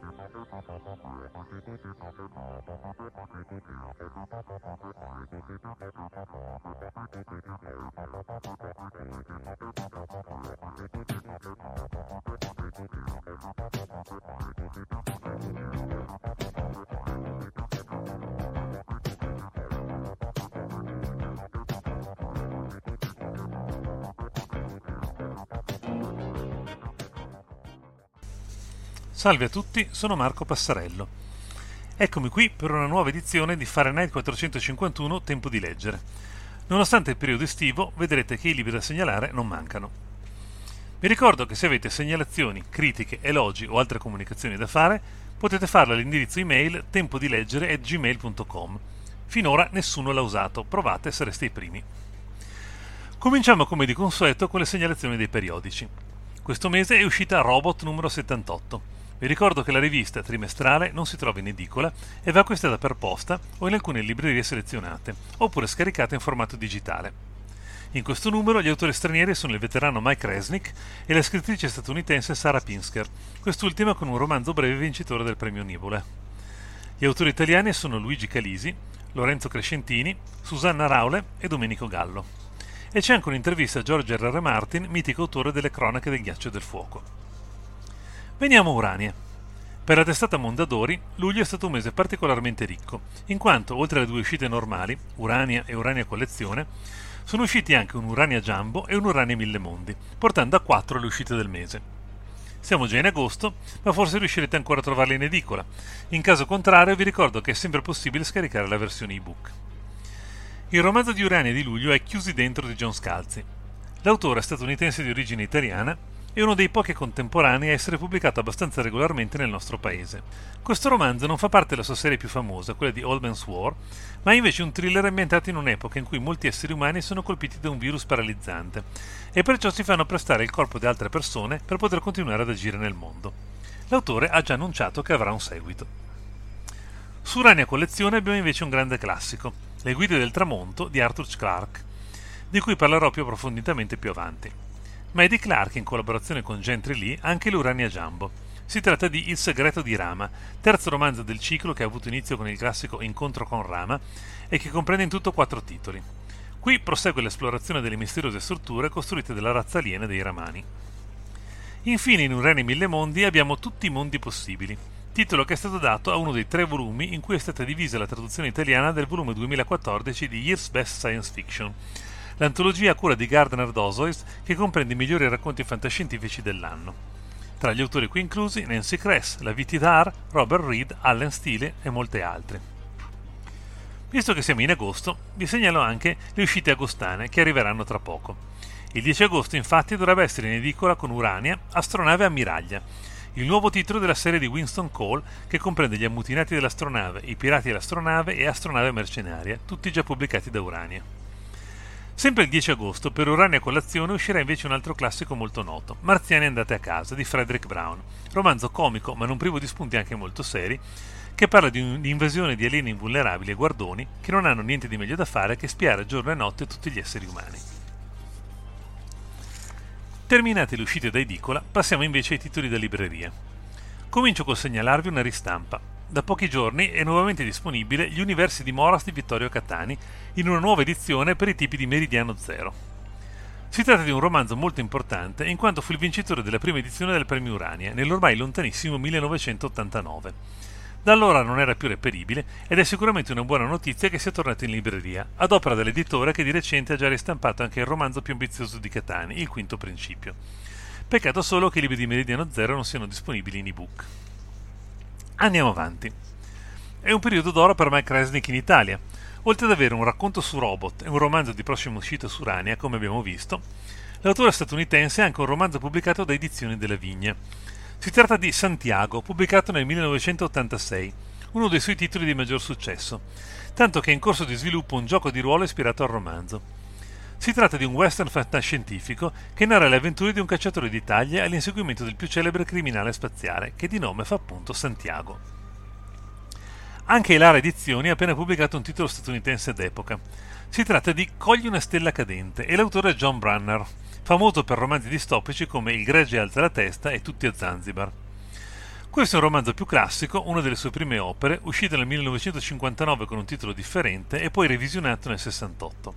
Thank you. Salve a tutti, sono Marco Passarello. Eccomi qui per una nuova edizione di Fahrenheit 451 Tempo di leggere. Nonostante il periodo estivo, vedrete che i libri da segnalare non mancano. Vi ricordo che se avete segnalazioni, critiche, elogi o altre comunicazioni da fare, potete farle all'indirizzo email tempodileggere.gmail.com. Finora nessuno l'ha usato, provate, sareste i primi. Cominciamo come di consueto con le segnalazioni dei periodici. Questo mese è uscita Robot numero 78 vi ricordo che la rivista trimestrale non si trova in edicola e va acquistata per posta o in alcune librerie selezionate, oppure scaricata in formato digitale. In questo numero gli autori stranieri sono il veterano Mike Resnick e la scrittrice statunitense Sarah Pinsker, quest'ultima con un romanzo breve vincitore del premio Nivola. Gli autori italiani sono Luigi Calisi, Lorenzo Crescentini, Susanna Raule e Domenico Gallo. E c'è anche un'intervista a George. R. Martin, mitico autore delle cronache del ghiaccio e del fuoco. Veniamo a Urania. Per la testata Mondadori, luglio è stato un mese particolarmente ricco, in quanto, oltre alle due uscite normali, Urania e Urania Collezione, sono usciti anche un Urania Jumbo e un Urania Mille Mondi, portando a quattro le uscite del mese. Siamo già in agosto, ma forse riuscirete ancora a trovarle in edicola. In caso contrario, vi ricordo che è sempre possibile scaricare la versione ebook. Il romanzo di Urania di luglio è Chiusi dentro di John Scalzi. L'autore statunitense di origine italiana è uno dei pochi contemporanei a essere pubblicato abbastanza regolarmente nel nostro paese. Questo romanzo non fa parte della sua serie più famosa, quella di Old Man's War, ma è invece un thriller ambientato in un'epoca in cui molti esseri umani sono colpiti da un virus paralizzante e perciò si fanno prestare il corpo di altre persone per poter continuare ad agire nel mondo. L'autore ha già annunciato che avrà un seguito. Su Rania Collezione abbiamo invece un grande classico, Le guide del tramonto di Arthur Clarke, di cui parlerò più approfonditamente più avanti ma è di Clark in collaborazione con Gentry Lee anche l'Urania Jumbo. Si tratta di Il segreto di Rama, terzo romanzo del ciclo che ha avuto inizio con il classico Incontro con Rama e che comprende in tutto quattro titoli. Qui prosegue l'esplorazione delle misteriose strutture costruite dalla razza aliena dei Ramani. Infine in Urania Mille Mondi abbiamo Tutti i mondi possibili, titolo che è stato dato a uno dei tre volumi in cui è stata divisa la traduzione italiana del volume 2014 di Year's Best Science Fiction, l'antologia a cura di Gardner Dozois che comprende i migliori racconti fantascientifici dell'anno. Tra gli autori qui inclusi Nancy Kress, la V.T. Dar, Robert Reed, Allen Steele e molti altri. Visto che siamo in agosto, vi segnalo anche le uscite agostane che arriveranno tra poco. Il 10 agosto infatti dovrebbe essere in edicola con Urania, Astronave Ammiraglia, il nuovo titolo della serie di Winston Cole che comprende gli ammutinati dell'astronave, i pirati dell'astronave e astronave mercenaria, tutti già pubblicati da Urania. Sempre il 10 agosto, per Urania Colazione, uscirà invece un altro classico molto noto, Marziani andate a casa, di Frederick Brown, romanzo comico ma non privo di spunti anche molto seri, che parla di un'invasione di alieni invulnerabili e guardoni che non hanno niente di meglio da fare che spiare giorno e notte tutti gli esseri umani. Terminate le uscite da edicola, passiamo invece ai titoli da libreria. Comincio col segnalarvi una ristampa. Da pochi giorni è nuovamente disponibile Gli universi di Moras di Vittorio Catani in una nuova edizione per i tipi di Meridiano Zero. Si tratta di un romanzo molto importante in quanto fu il vincitore della prima edizione del premio Urania nell'ormai lontanissimo 1989. Da allora non era più reperibile ed è sicuramente una buona notizia che sia tornato in libreria, ad opera dell'editore che di recente ha già ristampato anche il romanzo più ambizioso di Catani, Il quinto principio. Peccato solo che i libri di Meridiano Zero non siano disponibili in ebook. Andiamo avanti. È un periodo d'oro per Mike Resnick in Italia. Oltre ad avere un racconto su robot e un romanzo di prossima uscita su Rania, come abbiamo visto, l'autore statunitense ha anche un romanzo pubblicato da Edizioni della Vigna, si tratta di Santiago, pubblicato nel 1986, uno dei suoi titoli di maggior successo, tanto che è in corso di sviluppo un gioco di ruolo ispirato al romanzo. Si tratta di un western fantascientifico che narra le avventure di un cacciatore d'Italia all'inseguimento del più celebre criminale spaziale, che di nome fa appunto Santiago. Anche Elara Edizioni ha appena pubblicato un titolo statunitense d'epoca. Si tratta di Cogli una stella cadente e l'autore è John Brunner, famoso per romanzi distopici come Il gregge alza la testa e Tutti a Zanzibar. Questo è un romanzo più classico, una delle sue prime opere, uscito nel 1959 con un titolo differente e poi revisionato nel 68.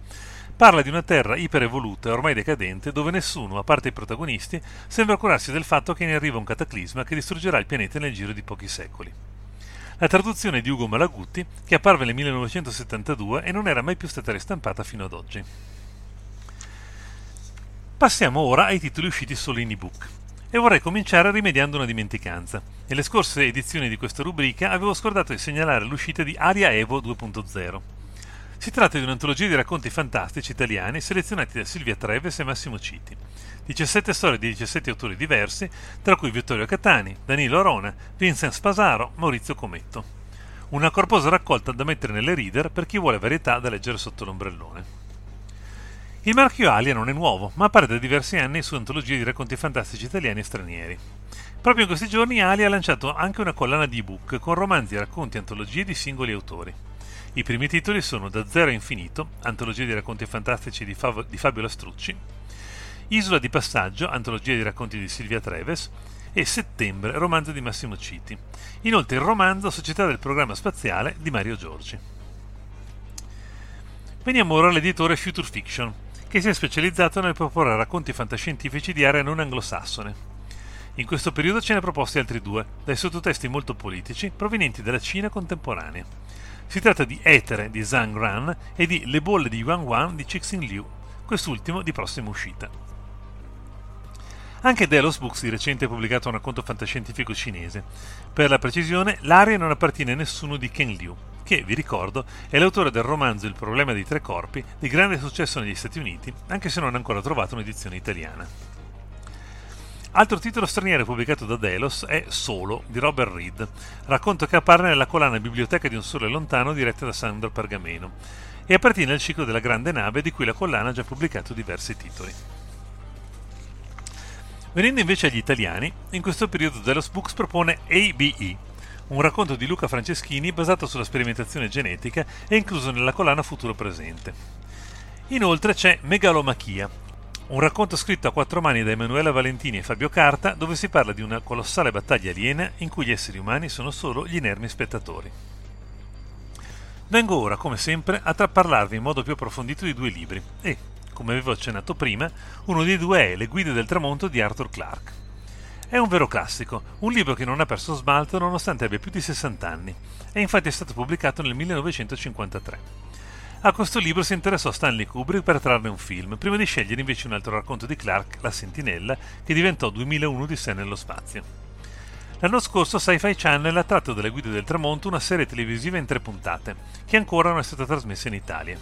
Parla di una terra iperevoluta e ormai decadente dove nessuno, a parte i protagonisti, sembra curarsi del fatto che ne arriva un cataclisma che distruggerà il pianeta nel giro di pochi secoli. La traduzione di Ugo Malagutti, che apparve nel 1972 e non era mai più stata ristampata fino ad oggi. Passiamo ora ai titoli usciti solo in ebook. E vorrei cominciare rimediando una dimenticanza. Nelle scorse edizioni di questa rubrica avevo scordato di segnalare l'uscita di Aria Evo 2.0. Si tratta di un'antologia di racconti fantastici italiani selezionati da Silvia Treves e Massimo Citi. 17 storie di 17 autori diversi, tra cui Vittorio Catani, Danilo Arona, Vincent Spasaro, Maurizio Cometto. Una corposa raccolta da mettere nelle reader per chi vuole varietà da leggere sotto l'ombrellone. Il marchio Alia non è nuovo, ma appare da diversi anni su antologie di racconti fantastici italiani e stranieri. Proprio in questi giorni Alia ha lanciato anche una collana di ebook con romanzi, racconti e antologie di singoli autori. I primi titoli sono Da Zero a Infinito, antologia di racconti fantastici di, Fav- di Fabio Lastrucci, Isola di Passaggio, antologia di racconti di Silvia Treves, e Settembre, romanzo di Massimo Citi. Inoltre il romanzo Società del Programma Spaziale di Mario Giorgi. Veniamo ora all'editore Future Fiction, che si è specializzato nel proporre racconti fantascientifici di area non anglosassone. In questo periodo ce ne ha proposti altri due, dai sottotesti molto politici provenienti dalla Cina contemporanea. Si tratta di Etere di Zhang Ran e di Le bolle di Yuan Wan di Cixin Liu, quest'ultimo di prossima uscita. Anche Delos Books di recente ha pubblicato un racconto fantascientifico cinese. Per la precisione, l'area non appartiene a nessuno di Ken Liu, che, vi ricordo, è l'autore del romanzo Il problema dei tre corpi, di grande successo negli Stati Uniti, anche se non ha ancora trovato un'edizione italiana. Altro titolo straniero pubblicato da Delos è Solo di Robert Reed, racconto che appare nella collana Biblioteca di un sole lontano diretta da Sandro Pergameno e appartiene al ciclo della grande nave di cui la collana ha già pubblicato diversi titoli. Venendo invece agli italiani, in questo periodo Delos Books propone ABE, un racconto di Luca Franceschini basato sulla sperimentazione genetica e incluso nella collana Futuro Presente. Inoltre c'è Megalomachia, un racconto scritto a quattro mani da Emanuela Valentini e Fabio Carta dove si parla di una colossale battaglia aliena in cui gli esseri umani sono solo gli inermi spettatori. Vengo ora, come sempre, a parlarvi in modo più approfondito di due libri e, come avevo accennato prima, uno dei due è Le guide del tramonto di Arthur Clarke. È un vero classico, un libro che non ha perso smalto nonostante abbia più di 60 anni, e infatti è stato pubblicato nel 1953. A questo libro si interessò Stanley Kubrick per trarne un film, prima di scegliere invece un altro racconto di Clark, La Sentinella, che diventò 2001 di sé nello spazio. L'anno scorso Sci-Fi Channel ha tratto dalle guide del tramonto una serie televisiva in tre puntate, che ancora non è stata trasmessa in Italia.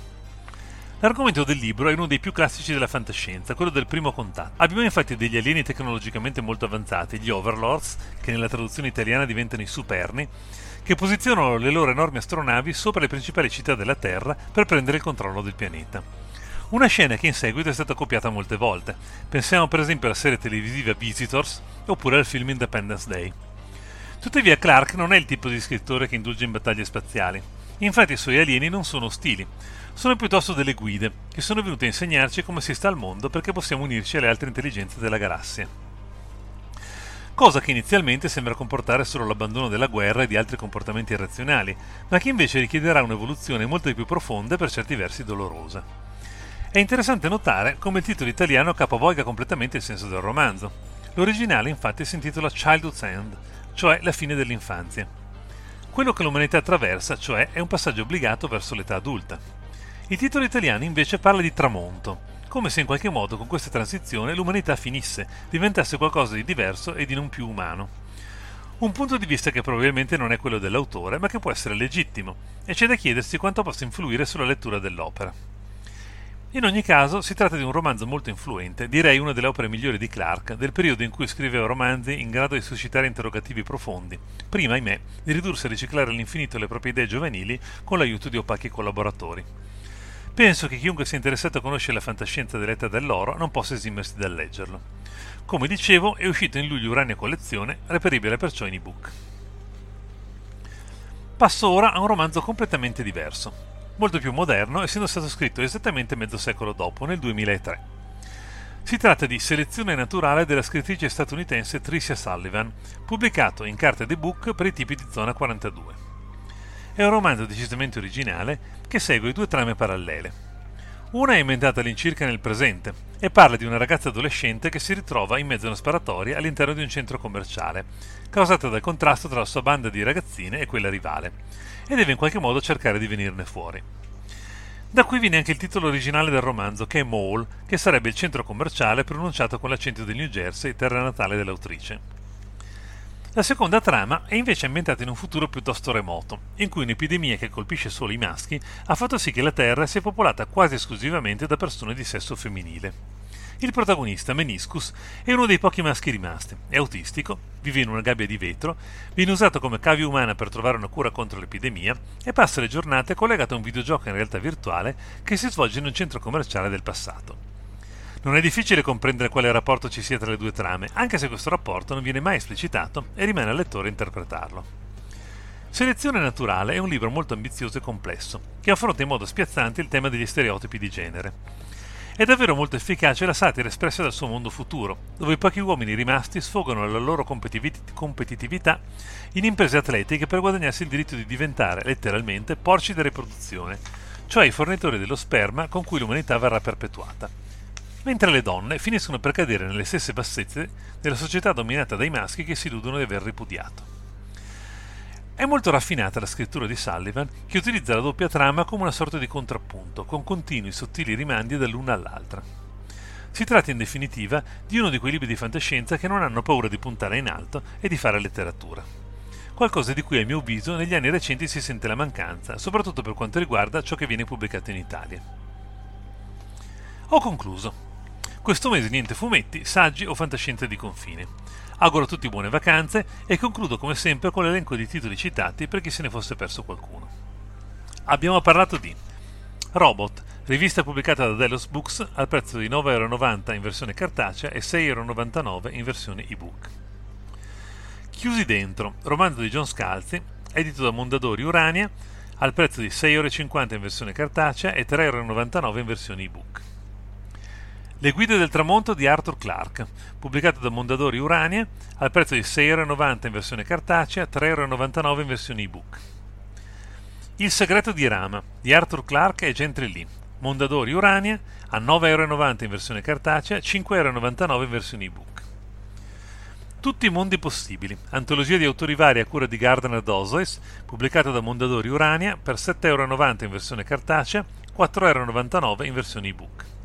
L'argomento del libro è uno dei più classici della fantascienza, quello del primo contatto. Abbiamo infatti degli alieni tecnologicamente molto avanzati, gli Overlords, che nella traduzione italiana diventano i Superni, che posizionano le loro enormi astronavi sopra le principali città della Terra per prendere il controllo del pianeta. Una scena che in seguito è stata copiata molte volte. Pensiamo per esempio alla serie televisiva Visitors oppure al film Independence Day. Tuttavia Clark non è il tipo di scrittore che indulge in battaglie spaziali. Infatti i suoi alieni non sono ostili, sono piuttosto delle guide che sono venute a insegnarci come si sta al mondo perché possiamo unirci alle altre intelligenze della galassia. Cosa che inizialmente sembra comportare solo l'abbandono della guerra e di altri comportamenti irrazionali, ma che invece richiederà un'evoluzione molto più profonda e per certi versi dolorosa. È interessante notare come il titolo italiano capovolga completamente il senso del romanzo. L'originale infatti si intitola Childhood's End, cioè la fine dell'infanzia. Quello che l'umanità attraversa, cioè, è un passaggio obbligato verso l'età adulta. Il titolo italiano invece parla di tramonto, come se in qualche modo con questa transizione l'umanità finisse, diventasse qualcosa di diverso e di non più umano. Un punto di vista che probabilmente non è quello dell'autore, ma che può essere legittimo, e c'è da chiedersi quanto possa influire sulla lettura dell'opera. In ogni caso, si tratta di un romanzo molto influente, direi una delle opere migliori di Clark, del periodo in cui scriveva romanzi in grado di suscitare interrogativi profondi, prima, ahimè, di ridursi a riciclare all'infinito le proprie idee giovanili con l'aiuto di opachi collaboratori. Penso che chiunque sia interessato a conoscere la fantascienza dell'età dell'oro non possa esimersi dal leggerlo. Come dicevo, è uscito in luglio Urania Collezione, reperibile perciò in ebook. Passo ora a un romanzo completamente diverso, molto più moderno, essendo stato scritto esattamente mezzo secolo dopo, nel 2003. Si tratta di Selezione naturale della scrittrice statunitense Tricia Sullivan, pubblicato in carta ed ebook per i tipi di zona 42. È un romanzo decisamente originale che segue due trame parallele. Una è inventata all'incirca nel presente e parla di una ragazza adolescente che si ritrova in mezzo a una sparatoria all'interno di un centro commerciale, causata dal contrasto tra la sua banda di ragazzine e quella rivale, e deve in qualche modo cercare di venirne fuori. Da qui viene anche il titolo originale del romanzo, che è Mall, che sarebbe il centro commerciale pronunciato con l'accento del New Jersey, terra natale dell'autrice. La seconda trama è invece ambientata in un futuro piuttosto remoto, in cui un'epidemia che colpisce solo i maschi ha fatto sì che la Terra sia popolata quasi esclusivamente da persone di sesso femminile. Il protagonista, Meniscus, è uno dei pochi maschi rimasti, è autistico, vive in una gabbia di vetro, viene usato come cavia umana per trovare una cura contro l'epidemia e passa le giornate collegato a un videogioco in realtà virtuale che si svolge in un centro commerciale del passato. Non è difficile comprendere quale rapporto ci sia tra le due trame, anche se questo rapporto non viene mai esplicitato e rimane al lettore interpretarlo. Selezione naturale è un libro molto ambizioso e complesso, che affronta in modo spiazzante il tema degli stereotipi di genere. È davvero molto efficace la satira espressa dal suo mondo futuro, dove i pochi uomini rimasti sfogano la loro competitività in imprese atletiche per guadagnarsi il diritto di diventare, letteralmente, porci da riproduzione, cioè i fornitori dello sperma con cui l'umanità verrà perpetuata mentre le donne finiscono per cadere nelle stesse bassezze della società dominata dai maschi che si illudono di aver ripudiato. È molto raffinata la scrittura di Sullivan, che utilizza la doppia trama come una sorta di contrappunto, con continui sottili rimandi dall'una all'altra. Si tratta in definitiva di uno di quei libri di fantascienza che non hanno paura di puntare in alto e di fare letteratura. Qualcosa di cui a mio avviso negli anni recenti si sente la mancanza, soprattutto per quanto riguarda ciò che viene pubblicato in Italia. Ho concluso. Questo mese niente fumetti, saggi o fantascienza di confine. Auguro a tutti buone vacanze e concludo come sempre con l'elenco di titoli citati per chi se ne fosse perso qualcuno. Abbiamo parlato di Robot, rivista pubblicata da Delos Books al prezzo di 9,90€ in versione cartacea e 6,99€ in versione ebook. Chiusi dentro, romanzo di John Scalzi, edito da Mondadori Urania, al prezzo di 6,50€ in versione cartacea e 3,99€ in versione ebook. Le guide del tramonto di Arthur Clarke, pubblicato da Mondadori Urania, al prezzo di 6,90€ in versione cartacea, 3,99€ in versione ebook. Il segreto di Rama, di Arthur Clarke e Gentry Lee, Mondadori Urania, a 9,90€ in versione cartacea, 5,99€ in versione ebook. Tutti i mondi possibili, antologia di autori vari a cura di Gardner Dozois, pubblicata da Mondadori Urania per 7,90€ in versione cartacea, 4,99€ in versione ebook.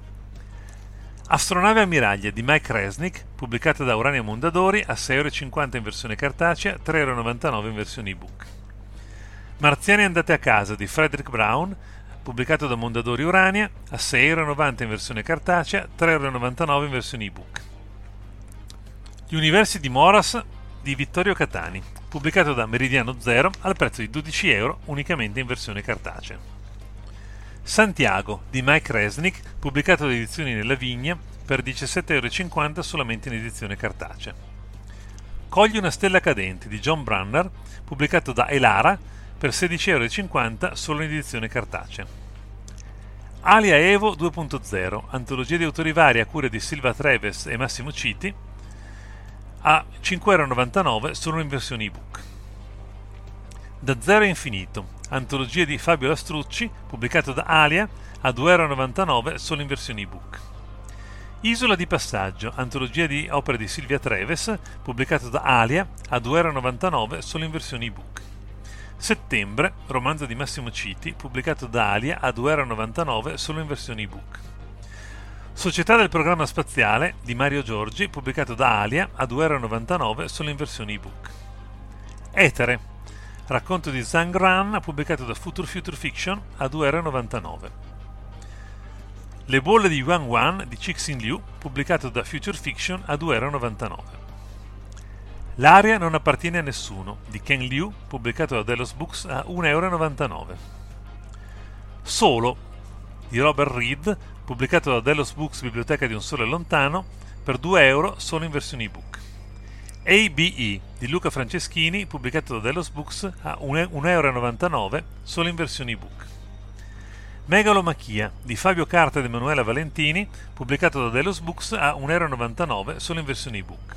Astronave ammiraglia di Mike Resnick, pubblicata da Urania Mondadori a 6,50€ in versione cartacea, 3,99€ in versione ebook. Marziani andate a casa di Frederick Brown, pubblicato da Mondadori Urania, a 6,90€ in versione cartacea, 3,99€ in versione ebook. Gli universi di Moras di Vittorio Catani, pubblicato da Meridiano Zero al prezzo di 12 euro unicamente in versione cartacea. Santiago di Mike Resnick, pubblicato da Edizioni Nella Vigna per 17,50 euro solamente in edizione cartacea. Cogli una stella cadente di John Brunner, pubblicato da Elara per 16,50 euro solo in edizione cartacea. Alia Evo 2.0, antologia di autori vari a cura di Silva Treves e Massimo Citi, a 5,99 euro solo in versione ebook. Da Zero a Infinito, antologia di Fabio Lastrucci, pubblicato da Alia, a 2,99 euro solo in versione ebook. Isola di passaggio, antologia di opere di Silvia Treves, pubblicato da Alia, a 2,99 euro solo in versione ebook. Settembre, romanzo di Massimo Citi, pubblicato da Alia a 2,99€ solo in versione ebook. Società del programma spaziale di Mario Giorgi, pubblicato da Alia a 2,99€ solo in versione ebook. Etere, racconto di Zhang Ran, pubblicato da Future Future Fiction a 2,99€. Le bolle di Yuan Wan di Cixin Liu, pubblicato da Future Fiction a 2,99€. L'aria non appartiene a nessuno di Ken Liu, pubblicato da Delos Books a 1,99€. Solo di Robert Reed, pubblicato da Delos Books Biblioteca di un Sole Lontano, per 2 euro solo in versione ebook. ABE di Luca Franceschini, pubblicato da Delos Books a 1,99€ solo in versione ebook. Megalomachia di Fabio Carta ed Emanuela Valentini, pubblicato da Delos Books a 1,99€ solo in versione ebook.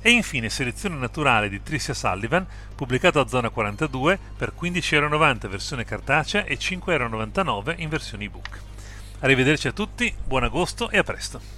E infine Selezione naturale di Tricia Sullivan, pubblicato a Zona 42 per 15,90€ versione cartacea e 5,99€ in versione ebook. Arrivederci a tutti, buon agosto e a presto!